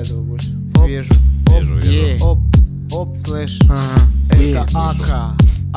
этого больше. Оп. Вижу. Вижу, вижу. Е. Оп, оп, Слышь, ага. Это. Ака.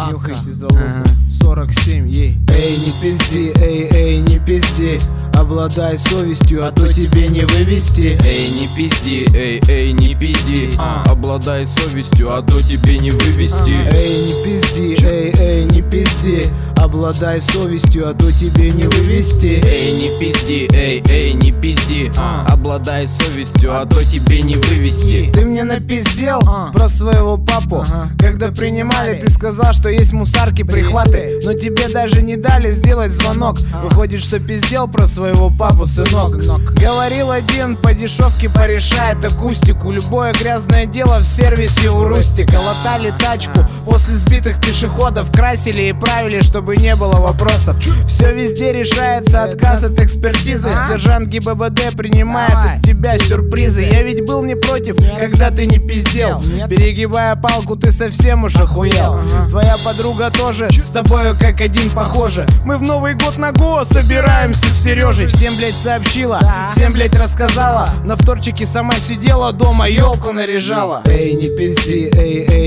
Нюхайте залупу. Ага. 47, ей. Эй, не пизди, эй, эй, не пизди. Обладай совестью, а то тебе не вывести. Эй, не пизди, эй, эй, не пизди Обладай совестью, а то тебе не вывести Эй, не пизди, эй, эй, не пизди. Обладай совестью, а то тебе не вывести. Эй, не пизди, эй, эй, не пизди. Обладай совестью, а то тебе не вывести. Ты мне напиздел А. про своего папу. Ага. Когда принимали, ты сказал, что есть мусарки, прихваты. Но тебе даже не дали сделать звонок. Выходит, что пиздел про своего папу, сынок. Сынок. Говорил один, по дешевке порешает акустику. Любое грязное дело в сервисе у Рустика. Латали тачку после сбитых пешеходов Красили и правили, чтобы не было вопросов. Все везде решается, отказ от экспертизы? Сержант ГИБДД принимает от тебя сюрпризы. Я ведь был не против, когда ты не пиздел. Перегибая палку, ты совсем уж охуел. Твоя подруга тоже с тобою как один похожа. Мы в Новый год на Го собираемся с Сережей Всем, блять, сообщила, всем, блять, рассказала. На вторчике сама сидела дома, елку наряжала. Эй, не пизди, эй, эй,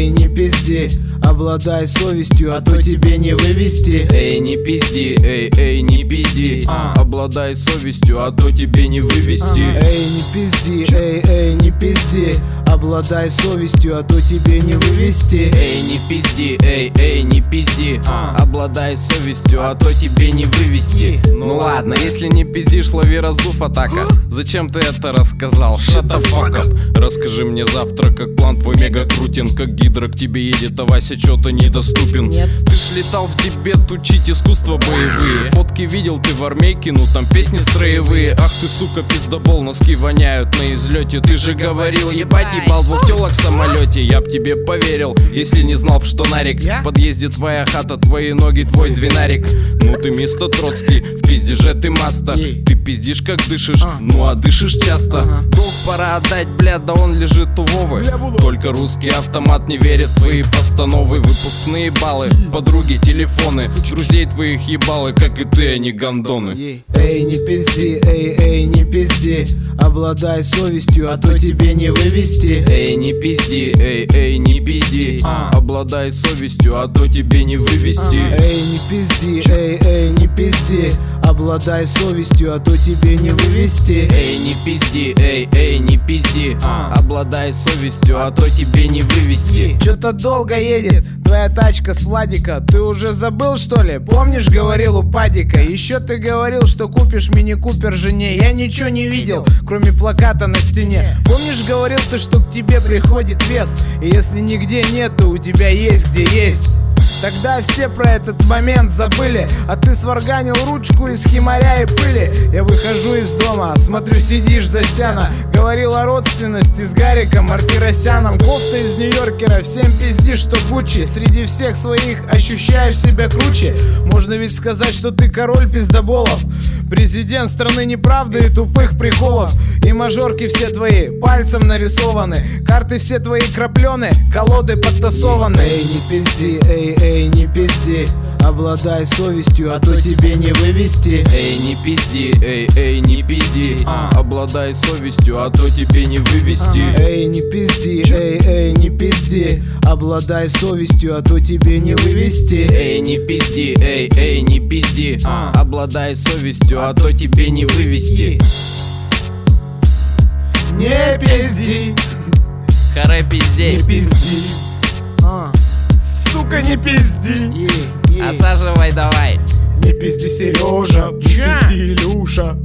пизди Обладай совестью, а то тебе не вывести. Эй, не пизди, эй, эй, не пизди. Обладай совестью, а то тебе не вывести. Эй, не пизди, эй, эй, не пизди Обладай совестью, а то тебе не вывести. Эй, не пизди, эй, эй, не пизди. Обладай совестью, а то тебе не вывести. Ну ладно, если не пиздишь, лови раздув атака. Зачем ты это рассказал? Shut the fuck up. Расскажи мне завтра, как план твой мега крутен Как гидро к тебе едет, а Вася чё-то недоступен. Нет. Ты ж летал в Тибет учить искусства боевые. Фотки видел ты в армейке, ну там песни строевые. Ах ты сука пиздобол, носки воняют на излете. Ты же говорил, ебать ебал двух телок в самолете Я б тебе поверил, если не знал б, что нарик? В подъезде твоя хата, твои ноги, твой двинарик Ну ты мисто Троцкий, в пизде же ты маста. Ты пиздишь как дышишь, А. ну а дышишь часто. Долг пора отдать, бля, да он лежит у Вовы. Только русский автомат не верит в твои постановы Выпускные баллы, подруги, телефоны Друзей твоих ебалы, как и ты, а не гондоны Ей. Эй, не пизди, эй, эй, не пизди Обладай совестью, а то тебе не вывести. Эй, не пизди, эй, эй, не пизди. Обладай совестью, а то тебе не вывести. Эй, не пизди, эй, эй, не пизди. Обладай совестью, а то тебе не вывести. Эй, не пизди, эй, эй, не пизди. Обладай совестью, а то тебе не вывести. Чё-то долго едет твоя тачка с Владика. Ты уже забыл что ли? Помнишь, говорил у Падика? Еще ты говорил, что купишь мини-купер жене. Я ничего не видел, кроме плаката на стене. Помнишь, говорил ты, что к тебе приходит вес? И если нигде нет, то у тебя есть где есть Тогда все про этот момент забыли А ты сварганил ручку из химаря и пыли. Я выхожу из дома, смотрю, сидишь за стяна Говорил о родственности с Гариком Мартиросяном Кофта из Нью-Йоркера, всем пиздишь, что Гуччи. Среди всех своих ощущаешь себя круче. Можно ведь сказать, что ты король пиздоболов. Президент страны неправды и тупых приколов. И мажорки все твои пальцем нарисованы. Карты все твои краплены, колоды подтасованы. Эй, не пизди, эй, эй, не пизди. Обладай совестью, а то тебе не вывести. Эй, не пизди, эй, эй, не пизди. Обладай совестью, а то тебе не вывести. Эй, не пизди, эй, эй, не пизди. Обладай совестью, а то тебе не вывести. Эй, не пизди, эй, эй, не пизди. Обладай совестью, а то тебе не вывести. Не пизди, Харе пиздей, пизди. А, сука, не пизди. Осаживай а давай. Не пизди, Сережа, не пизди, Илюша.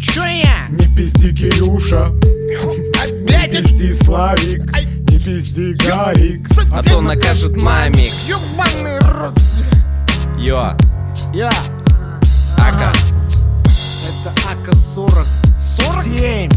Чё я? Не пизди, Кирюша. А, не пизди, Славик. Не пизди, Гарик. А то накажет мамик. Ёбаный рот. Йо. Я. Ака. Это Ака 40. 47.